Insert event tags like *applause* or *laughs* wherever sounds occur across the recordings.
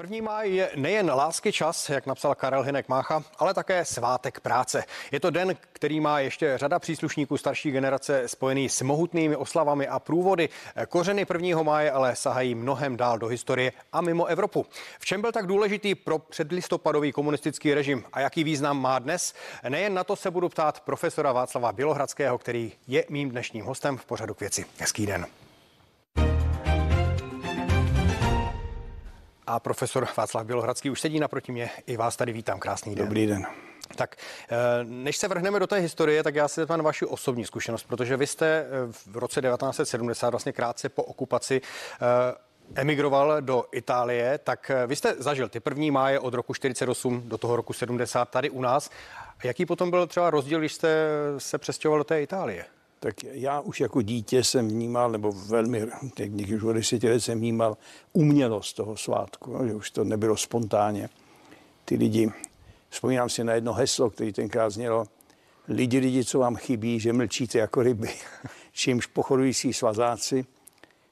První máj je nejen lásky čas, jak napsal Karel Hinek Mácha, ale také svátek práce. Je to den, který má ještě řada příslušníků starší generace spojený s mohutnými oslavami a průvody. Kořeny prvního máje ale sahají mnohem dál do historie a mimo Evropu. V čem byl tak důležitý pro předlistopadový komunistický režim a jaký význam má dnes? Nejen na to se budu ptát profesora Václava Bělohradského, který je mým dnešním hostem v pořadu k věci. Hezký den. A profesor Václav Bělohradský už sedí naproti mě. I vás tady vítám. Krásný den. Dobrý den. Tak, eh, než se vrhneme do té historie, tak já se zeptám na vaši osobní zkušenost, protože vy jste eh, v roce 1970, vlastně krátce po okupaci, eh, emigroval do Itálie, tak vy jste zažil ty první máje od roku 48 do toho roku 70 tady u nás. Jaký potom byl třeba rozdíl, když jste se přestěhoval do té Itálie? Tak já už jako dítě jsem vnímal, nebo velmi, někdy už od deseti let jsem vnímal umělost toho svátku, no, že už to nebylo spontánně. Ty lidi, vzpomínám si na jedno heslo, který tenkrát znělo, lidi, lidi, co vám chybí, že mlčíte jako ryby, *laughs* čímž pochodující svazáci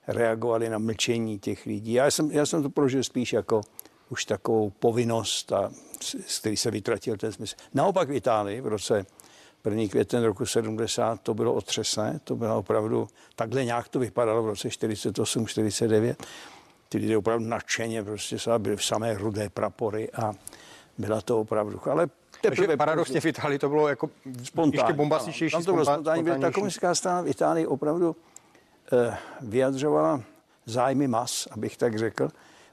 reagovali na mlčení těch lidí. Já jsem, já jsem to prožil spíš jako už takovou povinnost, a, z který se vytratil ten smysl. Naopak v Itálii v roce První květen roku 70 to bylo otřesné, to bylo opravdu, takhle nějak to vypadalo v roce 48, 49. Ty lidé opravdu nadšeně prostě byly v samé rudé prapory a byla to opravdu, ale teprve... Takže paradoxně v Itálii to bylo jako spontánní, ještě bombastičnější. Tam to bylo spontánní, ta komunistická strana v Itálii opravdu eh, vyjadřovala zájmy mas, abych tak řekl,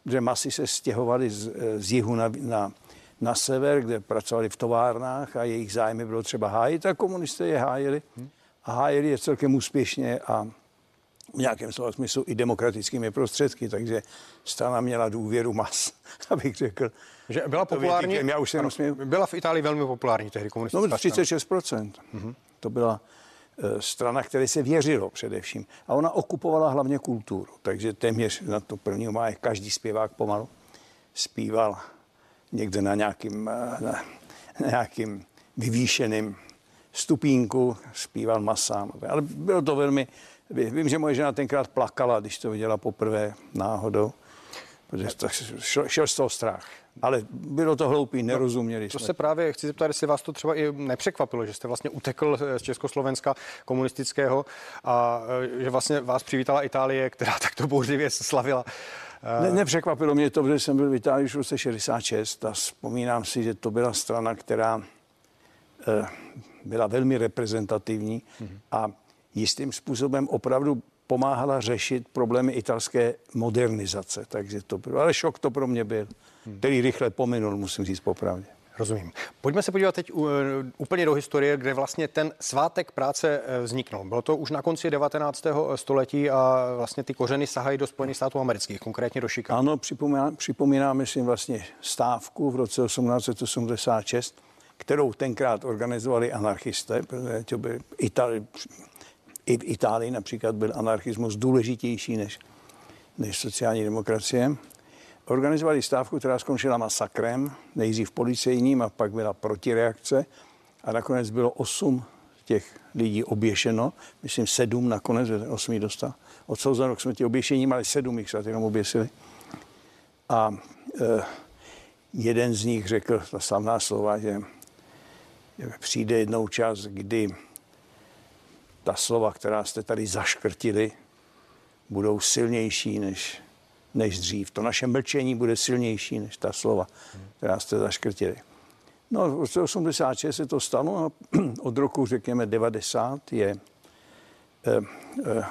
že masy se stěhovaly z, eh, z jihu na, na na sever, kde pracovali v továrnách a jejich zájmy bylo třeba hájit a komunisté je hájili. A hájili je celkem úspěšně a v nějakém slova smyslu i demokratickými prostředky, takže strana měla důvěru mas, *laughs* abych řekl. Že byla populární, já už ano, byla v Itálii velmi populární tehdy komunistická No 36%. Mm-hmm. To byla e, strana, které se věřilo především. A ona okupovala hlavně kulturu, takže téměř na to první máje každý zpěvák pomalu zpíval někde na nějakým, eh, na, na nějakým vyvýšeným stupínku zpíval masám. Ale bylo to velmi, vím, že moje žena tenkrát plakala, když to viděla poprvé náhodou, protože to, šel, šel z toho strach. Ale bylo to hloupý, no, nerozuměli no, To se právě chci zeptat, jestli vás to třeba i nepřekvapilo, že jste vlastně utekl z Československa komunistického a eh, že vlastně vás přivítala Itálie, která *laughs* takto bouřlivě slavila ne, nepřekvapilo mě to, že jsem byl v Itálii už v roce 66 a vzpomínám si, že to byla strana, která eh, byla velmi reprezentativní mm-hmm. a jistým způsobem opravdu pomáhala řešit problémy italské modernizace. Takže to bylo, ale šok to pro mě byl, hmm. který rychle pominul, musím říct popravdě. Rozumím. Pojďme se podívat teď úplně do historie, kde vlastně ten svátek práce eh, vzniknul. Bylo to už na konci 19. století a vlastně ty kořeny sahají do Spojených států amerických, konkrétně do Chicago. Ano, připomíná, připomínáme si vlastně stávku v roce 1886, kterou tenkrát organizovali anarchisté, protože to by Itali, i v Itálii například byl anarchismus důležitější než, než sociální demokracie organizovali stávku, která skončila masakrem, nejdřív policejním a pak byla protireakce. A nakonec bylo osm těch lidí oběšeno, myslím sedm nakonec, osm dostal odsouzeno k smrti oběšením, ale sedm jich se jenom oběsili. A e, jeden z nich řekl ta slavná slova, že přijde jednou čas, kdy ta slova, která jste tady zaškrtili, budou silnější než než dřív. To naše mlčení bude silnější než ta slova, která jste zaškrtili. No, v roce 86 se to stalo a *clears throat* od roku, řekněme, 90 je eh, eh,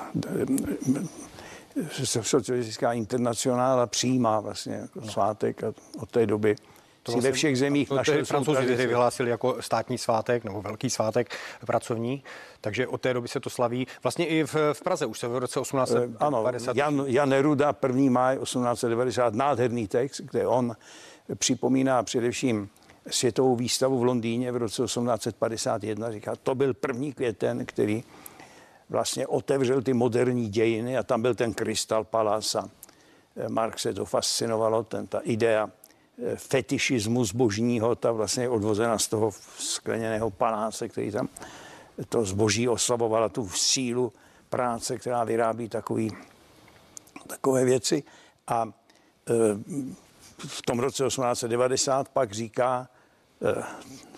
socialistická internacionála přijímá vlastně jako svátek a od té doby to vlastně, ve všech zemích to, našel Francouzi tehdy vyhlásili jako státní svátek nebo velký svátek pracovní, takže od té doby se to slaví. Vlastně i v, v Praze už se v roce 1890. Eh, ano, Jan, Jan Neruda, 1. máj 1890, nádherný text, kde on připomíná především světovou výstavu v Londýně v roce 1851. Říká, to byl první květen, který vlastně otevřel ty moderní dějiny a tam byl ten Crystal Palace a eh, Marx se to fascinovalo, ten, ta idea fetišismu zbožního, ta vlastně je odvozena z toho skleněného paláce, který tam to zboží oslabovala tu sílu práce, která vyrábí takový, takové věci. A e, v tom roce 1890 pak říká, eh,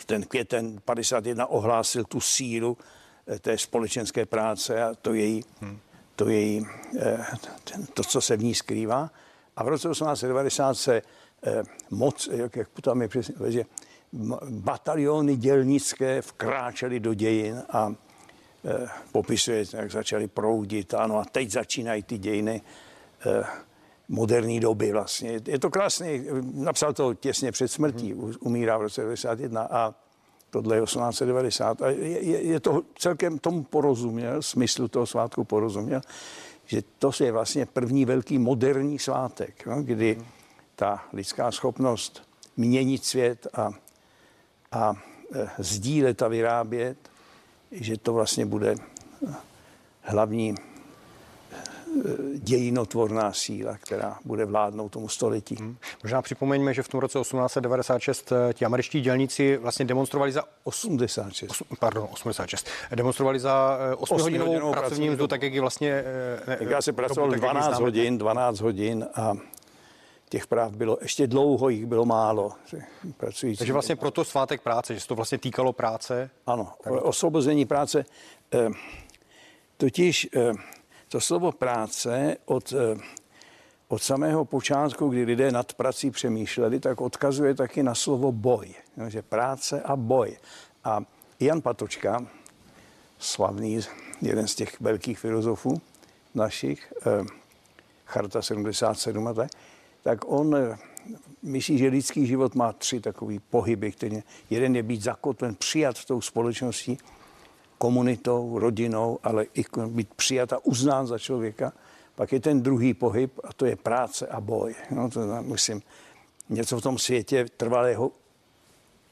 ten květen 51 ohlásil tu sílu eh, té společenské práce a to její, hmm. to, její to, co se v ní skrývá. A v roce 1890 se moc, jak, jak tam je přesně, že bataliony dělnické vkráčely do dějin a popisuje, jak začaly proudit. Ano, a teď začínají ty dějiny moderní doby vlastně. Je to krásný, napsal to těsně před smrtí, mm-hmm. umírá v roce 91 a tohle je 1890. A je, je, je to celkem tomu porozuměl, smyslu toho svátku porozuměl, že to je vlastně první velký moderní svátek, no, kdy ta lidská schopnost měnit svět a, a e, sdílet a vyrábět, že to vlastně bude hlavní dějinotvorná síla, která bude vládnout tomu století. Hmm. Možná připomeňme, že v tom roce 1896 eh, ti američtí dělníci vlastně demonstrovali za 86. Os, pardon, 86. Demonstrovali za 8 eh, hodinovou pracovní mzdu, tak jak ji vlastně... Eh, tak já se pracoval 12 hodin, 12 hodin a těch práv bylo ještě dlouho, jich bylo málo. Pracující. Takže vlastně proto svátek práce, že se to vlastně týkalo práce? Ano, osvobození práce. Totiž to slovo práce od, eh, od samého počátku, kdy lidé nad prací přemýšleli, tak odkazuje taky na slovo boj. že práce a boj. A Jan Patočka, slavný, jeden z těch velkých filozofů našich, eh, Charta 77 a tak, tak on eh, myslí, že lidský život má tři takové pohyby, který jeden je být zakotven, přijat tou společností, komunitou, rodinou, ale i být přijat a uznán za člověka. Pak je ten druhý pohyb a to je práce a boj. No, to musím něco v tom světě trvalého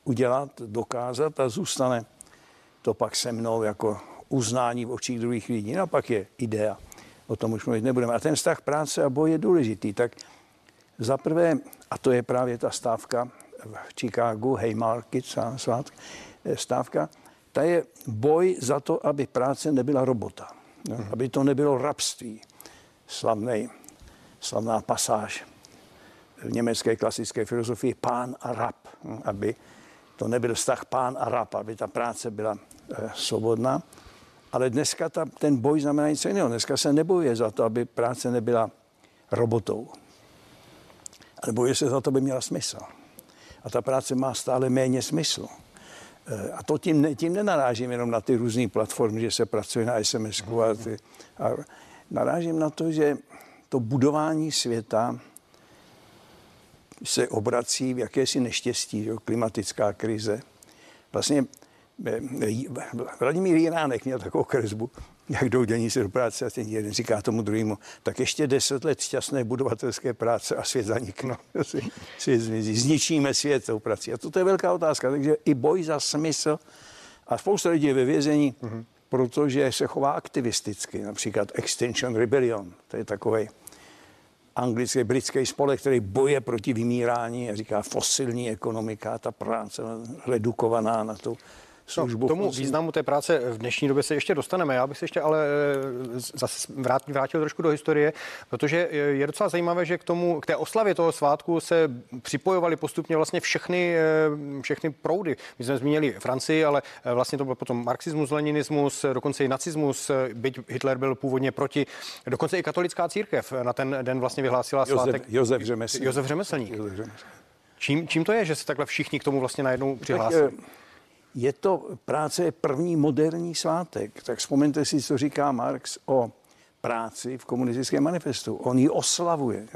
udělat, dokázat a zůstane to pak se mnou jako uznání v očích druhých lidí. No a pak je idea, o tom už mluvit nebudeme. A ten vztah práce a boj je důležitý. Tak za prvé, a to je právě ta stávka v Chicagu, Haymarket, svátk, stávka, ta je boj za to, aby práce nebyla robota, hmm. aby to nebylo rabství. Slavnej, slavná pasáž v německé klasické filozofii pán a rab, no, aby to nebyl vztah pán a rab, aby ta práce byla eh, svobodná. Ale dneska ta, ten boj znamená něco jiného. Dneska se nebojuje za to, aby práce nebyla robotou. Bojuje se za to, aby měla smysl. A ta práce má stále méně smyslu. Eh, a to tím, tím nenarážím jenom na ty různé platformy, že se pracuje na SMS a, ty, a narážím na to, že to budování světa se obrací v jakési neštěstí, že? klimatická krize. Vlastně eh, Vladimír Jiránek měl takovou kresbu, jak jdou dění do práce a ten jeden říká tomu druhému, tak ještě deset let šťastné budovatelské práce a svět zanikne. *laughs* svět zmizí. Zničíme svět tou prací. A to je velká otázka. Takže i boj za smysl a spousta lidí je ve vězení, mm-hmm. protože se chová aktivisticky. Například Extinction Rebellion, to je takový anglický, britský spolek, který boje proti vymírání a říká fosilní ekonomika, ta práce redukovaná na tu službu. No, k tomu významu té práce v dnešní době se ještě dostaneme. Já bych se ještě ale eh, zase vrátil, vrátil trošku do historie, protože je docela zajímavé, že k tomu, k té oslavě toho svátku se připojovali postupně vlastně všechny, eh, všechny proudy. My jsme zmínili Francii, ale eh, vlastně to byl potom marxismus, leninismus, dokonce i nacismus, byť Hitler byl původně proti. Dokonce i katolická církev na ten den vlastně vyhlásila Josef, svátek. Josef Řemeslník. Josef Řemeslník. Josef Řemeslník. Čím, čím to je, že se takhle všichni k tomu vlastně najednou přihlásili? Tak, je to práce je první moderní svátek. Tak vzpomeňte si, co říká Marx o práci v komunistickém manifestu. On ji oslavuje.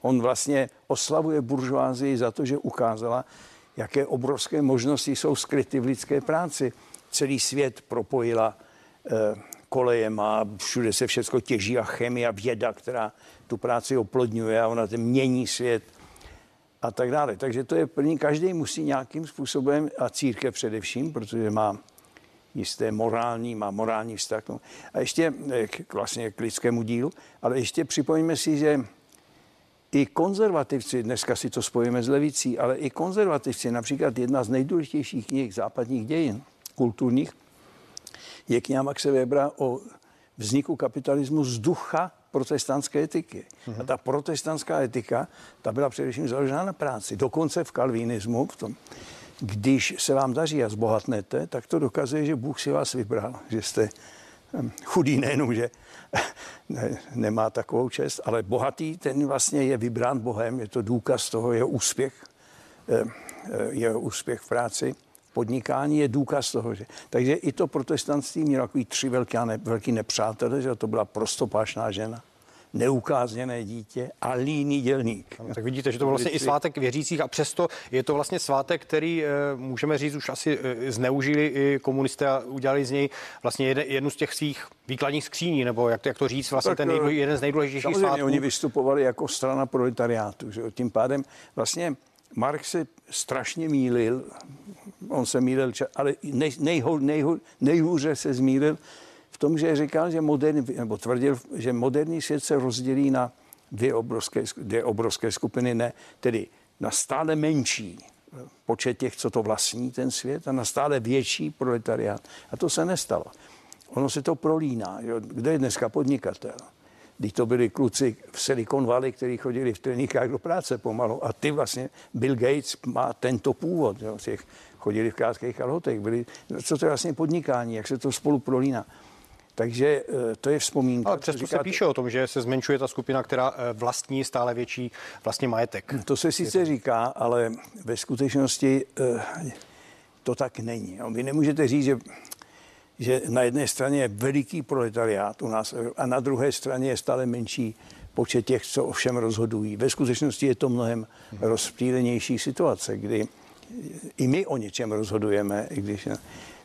On vlastně oslavuje buržoázii za to, že ukázala, jaké obrovské možnosti jsou skryty v lidské práci. Celý svět propojila eh, kolejema, všude se všechno těží a chemie a věda, která tu práci oplodňuje a ona ten mění svět a tak dále. Takže to je první, každý musí nějakým způsobem, a církev především, protože má jisté morální, má morální vztah. No. A ještě eh, k, vlastně k lidskému dílu, ale ještě připojíme si, že i konzervativci, dneska si to spojíme s levicí, ale i konzervativci, například jedna z nejdůležitějších knih západních dějin, kulturních, je kniha Maxe Webera o vzniku kapitalismu z ducha protestantské etiky. A ta protestantská etika, ta byla především založena na práci. Dokonce v kalvinismu, v tom, když se vám daří a zbohatnete, tak to dokazuje, že Bůh si vás vybral, že jste hm, chudý nejenom, že *laughs* ne, nemá takovou čest, ale bohatý, ten vlastně je vybrán Bohem, je to důkaz toho jeho úspěch, eh, eh, jeho úspěch v práci podnikání je důkaz toho, že... Takže i to protestantství mělo takový tři velký, ne, velký nepřátelé, že to byla prostopášná žena, neukázněné dítě a líný dělník. No, tak vidíte, že to byl vlastně i svátek věřících a přesto je to vlastně svátek, který eh, můžeme říct už asi eh, zneužili i komunisté a udělali z něj vlastně jednu z těch svých výkladních skříní, nebo jak to, jak to říct, vlastně tak, ten nejdůle, jeden z nejdůležitějších svátků. oni vystupovali jako strana proletariátu, že tím pádem vlastně Marx se strašně mýlil, on se mýlil, ale nej, nejho, nejho, nejhůře se zmýlil v tom, že říkal, že moderní, nebo tvrdil, že moderní svět se rozdělí na dvě obrovské, dvě obrovské skupiny, ne, tedy na stále menší počet těch, co to vlastní ten svět a na stále větší proletariát. A to se nestalo. Ono se to prolíná. Kde je dneska podnikatel? Když to byli kluci v Silicon Valley, kteří chodili v treníkách do práce pomalu. A ty vlastně, Bill Gates má tento původ. Jo, těch chodili v krátkých kalhotech. Byli, co to je vlastně podnikání, jak se to spolu prolíná. Takže eh, to je vzpomínka. Ale přesto říkáte... se píše o tom, že se zmenšuje ta skupina, která eh, vlastní stále větší vlastně majetek. To se sice říká, ale ve skutečnosti eh, to tak není. Vy nemůžete říct, že že na jedné straně je veliký proletariát u nás a na druhé straně je stále menší počet těch, co ovšem rozhodují. Ve skutečnosti je to mnohem rozptýlenější situace, kdy i my o něčem rozhodujeme, i když...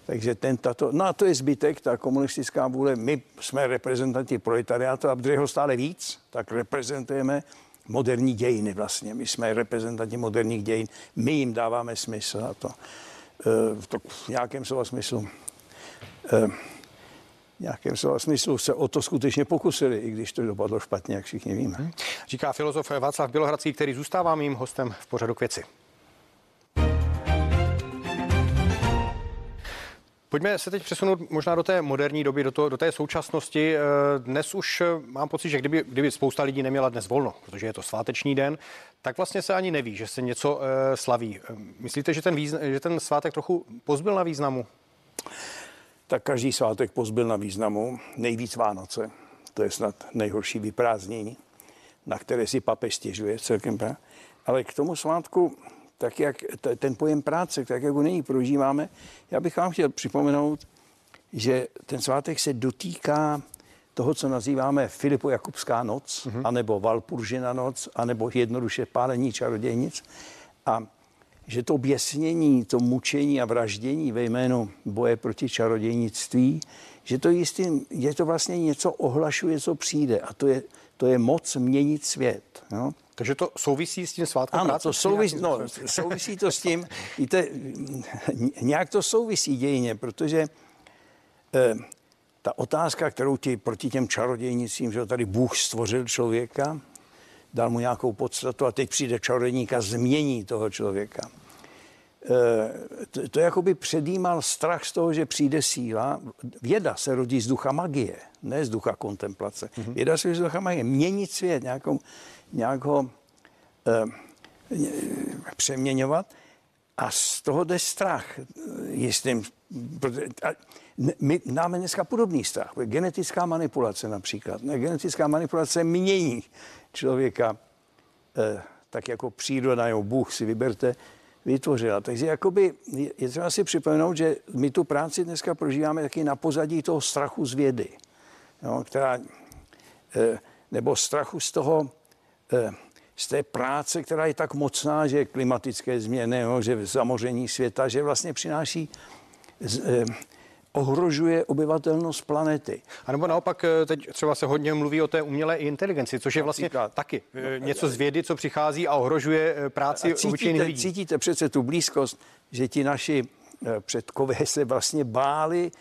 Takže ten, tato, no a to je zbytek, ta komunistická vůle. My jsme reprezentanti proletariátu a ho stále víc, tak reprezentujeme moderní dějiny vlastně. My jsme reprezentanti moderních dějin, my jim dáváme smysl a to, eh, to v nějakém slova smyslu nějakém slova smyslu se o to skutečně pokusili, i když to dopadlo špatně, jak všichni víme. Hmm. Říká filozof Václav Bělohradský, který zůstává mým hostem v pořadu k věci. Pojďme se teď přesunout možná do té moderní doby, do, to, do té současnosti. Eh, dnes už eh, mám pocit, že kdyby, kdyby spousta lidí neměla dnes volno, protože je to sváteční den, tak vlastně se ani neví, že se něco uh, slaví. Myslíte, že ten, význa, že ten svátek trochu pozbyl na významu? Tak každý svátek pozbyl na významu. Nejvíc Vánoce, to je snad nejhorší vyprázdnění, na které si papež stěžuje celkem. Ale k tomu svátku, tak jak ten pojem práce, tak jak ho nyní prožíváme, já bych vám chtěl připomenout, že ten svátek se dotýká toho, co nazýváme Filipo Jakubská noc, mm-hmm. anebo Valpuržina noc, anebo jednoduše pálení čarodějnic. A že to běsnění, to mučení a vraždění ve jménu boje proti čarodějnictví, že to jistý, je to vlastně něco ohlašuje, co přijde a to je, to je moc měnit svět. No. Takže to souvisí s tím svátkem ano, práce? to souvisí, no, souvisí to s tím, víte, nějak to souvisí dějině, protože eh, ta otázka, kterou ti proti těm čarodějnicím, že tady Bůh stvořil člověka, dal mu nějakou podstatu a teď přijde čarodějník a změní toho člověka. E, to, to jakoby předjímal strach z toho, že přijde síla. Věda se rodí z ducha magie, ne z ducha kontemplace. Mm-hmm. Věda se rodí z ducha magie. Měnit svět, nějakou, nějak ho e, přeměňovat. A z toho jde strach jistým. My máme dneska podobný strach. Genetická manipulace například. Genetická manipulace mění člověka eh, tak jako příroda nebo Bůh si vyberte, vytvořila. Takže jakoby je třeba si připomenout, že my tu práci dneska prožíváme taky na pozadí toho strachu z vědy, jo, která, eh, nebo strachu z toho, eh, z té práce, která je tak mocná, že klimatické změny, jo, že zamoření světa, že vlastně přináší z, eh, ohrožuje obyvatelnost planety. A nebo naopak eh, teď třeba se hodně mluví o té umělé inteligenci, což je vlastně Například. taky eh, něco z vědy, co přichází a ohrožuje eh, práci a cítíte, lidí. Cítíte přece tu blízkost, že ti naši předkové se vlastně báli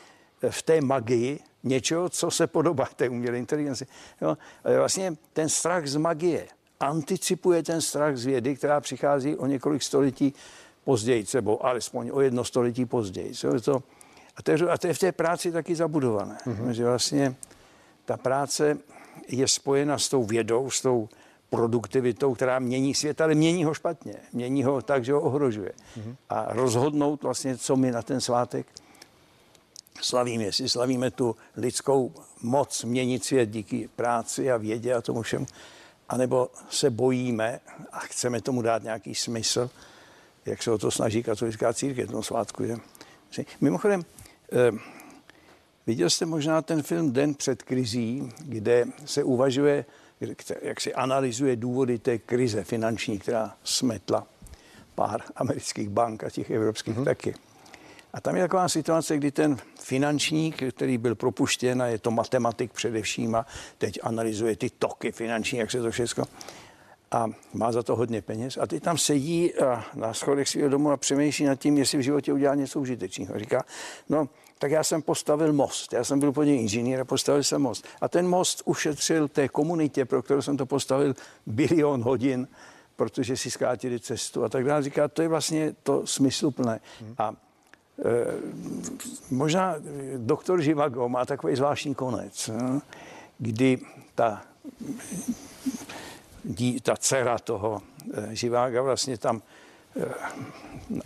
v té magii něčeho, co se podobá té umělé inteligenci. Jo? Vlastně ten strach z magie anticipuje ten strach z vědy, která přichází o několik století později, nebo alespoň o jedno století později. Jo? To, a to, je, a to je v té práci taky zabudované. Mm-hmm. Že vlastně ta práce je spojena s tou vědou, s tou produktivitou, která mění svět, ale mění ho špatně. Mění ho tak, že ho ohrožuje. Mm-hmm. A rozhodnout vlastně, co my na ten svátek slavíme. Jestli slavíme tu lidskou moc měnit svět díky práci a vědě a tomu všemu, anebo se bojíme a chceme tomu dát nějaký smysl, jak se o to snaží katolická církev tomu svátku. Že? Mimochodem, eh, viděl jste možná ten film Den před krizí, kde se uvažuje, jak se analyzuje důvody té krize finanční, která smetla pár amerických bank a těch evropských mm-hmm. taky. A tam je taková situace, kdy ten finančník, který byl propuštěn a je to matematik především a teď analyzuje ty toky finanční, jak se to všechno a má za to hodně peněz. A teď tam sedí na schodech svého domu a přemýšlí nad tím, jestli v životě udělá něco užitečného. Říká, no, tak já jsem postavil most. Já jsem byl podně inženýr a postavil jsem most. A ten most ušetřil té komunitě, pro kterou jsem to postavil, bilion hodin, protože si zkrátili cestu a tak dále. Říká, to je vlastně to smysluplné. Hmm. A možná doktor Živago má takový zvláštní konec, no, kdy ta dí, ta dcera toho e, Živága vlastně tam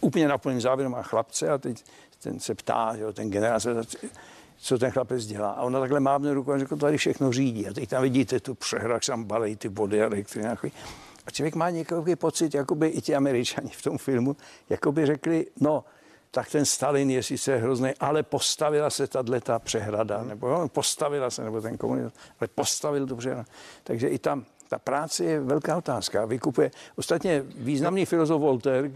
úplně na plným závěru má chlapce a teď ten se ptá, že ten generál se co ten chlapec dělá. A ona takhle mávne ruku a řekl, tady všechno řídí. A teď tam vidíte tu přehrak, tam balej ty body elektřiny. A člověk má nějaký pocit, jako by i ti američani v tom filmu, jako by řekli, no, tak ten Stalin je sice hrozný, ale postavila se tahle ta přehrada, nebo jo, postavila se, nebo ten komunist, ale postavil přehrada. Takže i tam ta práce je velká otázka. Vykupuje. Ostatně významný filozof Voltaire,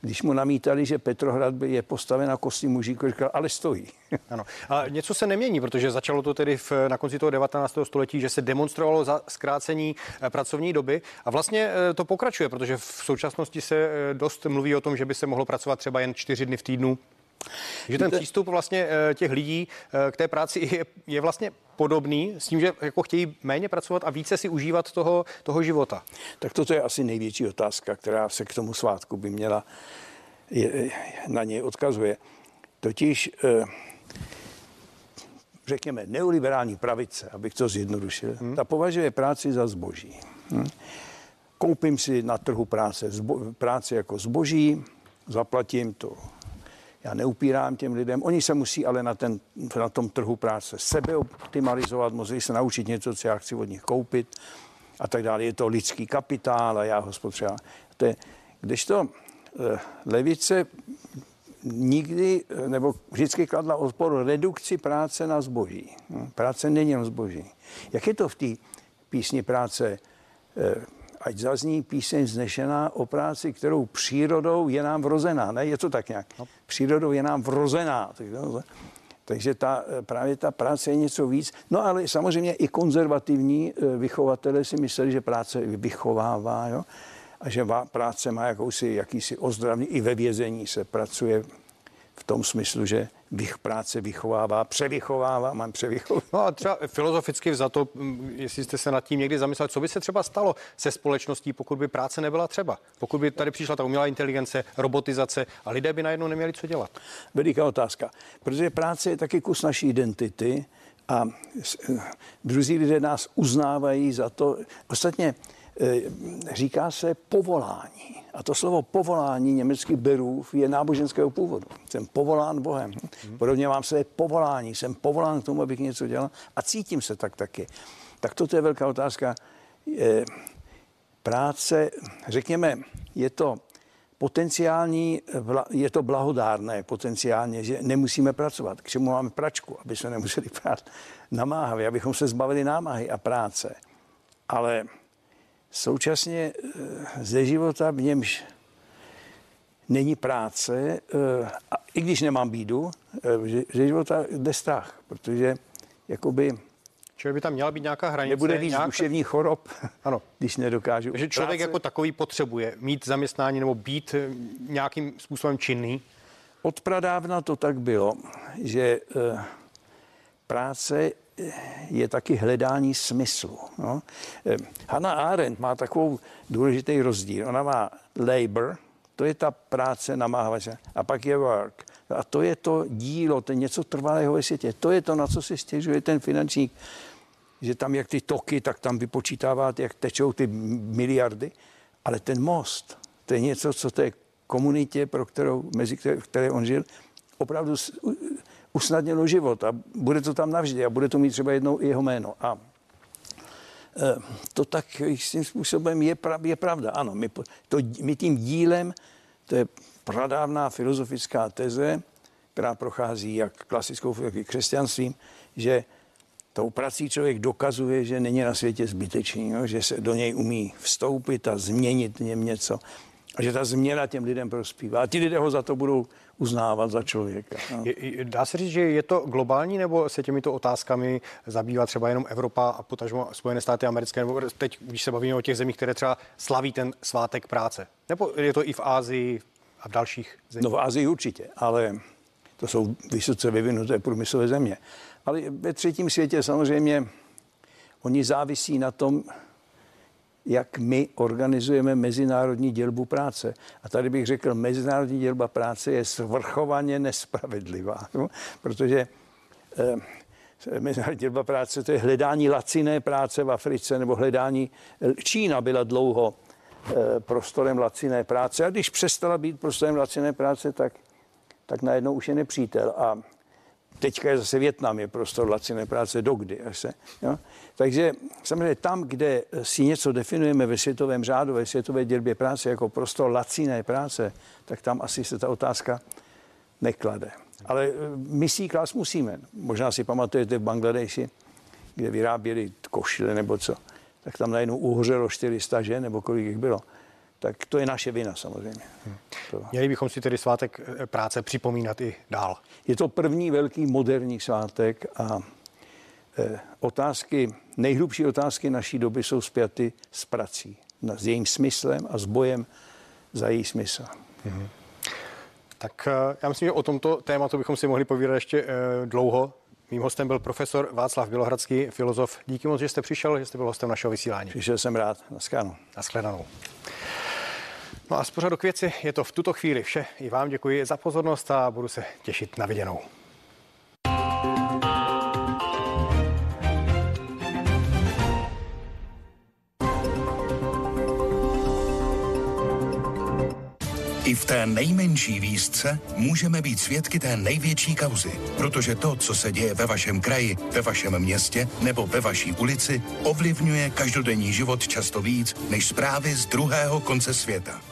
když mu namítali, že Petrohrad je postaven na kostí mužíku, říkal, ale stojí. *laughs* Ano. A něco se nemění, protože začalo to tedy v, na konci toho 19. století, že se demonstrovalo za zkrácení eh, pracovní doby a vlastně eh, to pokračuje, protože v současnosti se eh, dost mluví o tom, že by se mohlo pracovat třeba jen čtyři dny v týdnu. Že ten přístup vlastně těch lidí k té práci je, je vlastně podobný s tím, že jako chtějí méně pracovat a více si užívat toho, toho života? Tak toto je asi největší otázka, která se k tomu svátku by měla, je, na něj odkazuje. Totiž, eh, řekněme, neoliberální pravice, abych to zjednodušil, hmm. ta považuje práci za zboží. Hmm. Koupím si na trhu práce, zbo, práci jako zboží, zaplatím to já neupírám těm lidem, oni se musí ale na, ten, na tom trhu práce sebe optimalizovat, musí se naučit něco, co já chci od nich koupit a tak dále. Je to lidský kapitál a já ho spotřebám. To je, to eh, levice nikdy nebo vždycky kladla odpor redukci práce na zboží. Hm, práce není jen zboží. Jak je to v té písni práce eh, ať zazní píseň znešená o práci, kterou přírodou je nám vrozená. Ne, je to tak nějak. No. Přírodou je nám vrozená. Takže ta, právě ta práce je něco víc. No ale samozřejmě i konzervativní eh, vychovatele si mysleli, že práce vychovává, jo? a že práce má jakousi, jakýsi ozdravný, i ve vězení se pracuje v tom smyslu, že vych práce vychovává, převychovává, mám převychovávat. No a třeba filozoficky to, jestli jste se nad tím někdy zamysleli, co by se třeba stalo se společností, pokud by práce nebyla třeba? Pokud by tady přišla ta umělá inteligence, robotizace a lidé by najednou neměli co dělat? Veliká otázka, protože práce je taky kus naší identity a druzí lidé nás uznávají za to. Ostatně Eh, říká se povolání. A to slovo povolání německy beru je náboženského původu. Jsem povolán Bohem. Podobně mám své povolání. Jsem povolán k tomu, abych něco dělal a cítím se tak taky. Tak toto je velká otázka. Práce, řekněme, je to potenciální, je to blahodárné potenciálně, že nemusíme pracovat. K čemu máme pračku, aby se nemuseli prát namáhavě, abychom se zbavili námahy a práce. Ale současně eh, ze života, v němž není práce, eh, a i když nemám bídu, eh, ze života jde strach, protože jakoby Čili by tam měla být nějaká hranice. Nebude víc nějaká... duševní chorob, *laughs* ano. když nedokážu. Že člověk práce... jako takový potřebuje mít zaměstnání nebo být nějakým způsobem činný? Od pradávna to tak bylo, že práce je taky hledání smyslu. No. Eh, Hannah Arendt má takovou důležitý rozdíl. Ona má labor, to je ta práce namáhavače, a pak je work. A to je to dílo, to je něco trvalého ve světě. To je to, na co si stěžuje ten finančník. že tam jak ty toky, tak tam vypočítáváte, jak tečou ty miliardy, ale ten most, to je něco, co té komunitě, pro kterou, mezi které, které on žil, opravdu usnadnilo život a bude to tam navždy a bude to mít třeba jednou i jeho jméno. A e, to tak jistým způsobem je, je pravda. Ano, my, to, my tím dílem, to je pradávná filozofická teze, která prochází jak klasickou jak i křesťanstvím, že tou prací člověk dokazuje, že není na světě zbytečný, jo? že se do něj umí vstoupit a změnit něm něco a že ta změna těm lidem prospívá. A ti lidé ho za to budou uznávat za člověka. No. Dá se říct, že je to globální, nebo se těmito otázkami zabývá třeba jenom Evropa a potažmo Spojené státy americké, nebo teď, když se bavíme o těch zemích, které třeba slaví ten svátek práce? Nebo je to i v Ázii a v dalších zemích? No v Ázii určitě, ale to jsou vysoce vyvinuté průmyslové země. Ale ve třetím světě samozřejmě oni závisí na tom, jak my organizujeme mezinárodní dělbu práce. A tady bych řekl, mezinárodní dělba práce je svrchovaně nespravedlivá, no? protože eh, mezinárodní dělba práce to je hledání laciné práce v Africe nebo hledání, Čína byla dlouho eh, prostorem laciné práce a když přestala být prostorem laciné práce, tak, tak najednou už je nepřítel. A Teďka je zase Větnam, je prostor laciné práce dokdy. Až se, jo? Takže samozřejmě tam, kde si něco definujeme ve světovém řádu, ve světové dělbě práce jako prostor laciné práce, tak tam asi se ta otázka neklade. Ale eh, my si klas musíme. Možná si pamatujete v Bangladeši, kde vyráběli košile nebo co, tak tam najednou uhořelo 400 žen, nebo kolik jich bylo tak to je naše vina samozřejmě. Hmm. To. Měli bychom si tedy svátek eh, práce připomínat i dál. Je to první velký moderní svátek a e, otázky, nejhlubší otázky naší doby jsou zpěty s prací, s jejím smyslem a s bojem za její smysl. Hmm. Tak eh, já myslím, že o tomto tématu bychom si mohli povídat ještě e, dlouho. Mým hostem byl profesor Václav Bělohradský, filozof. Díky moc, že jste přišel, že jste byl hostem našeho vysílání. Přišel jsem rád. Naschledanou. Naschledanou. No a z pořadu k věci je to v tuto chvíli vše. I vám děkuji za pozornost a budu se těšit na viděnou. I v té nejmenší výzce můžeme být svědky té největší kauzy, protože to, co se děje ve vašem kraji, ve vašem městě nebo ve vaší ulici, ovlivňuje každodenní život často víc než zprávy z druhého konce světa.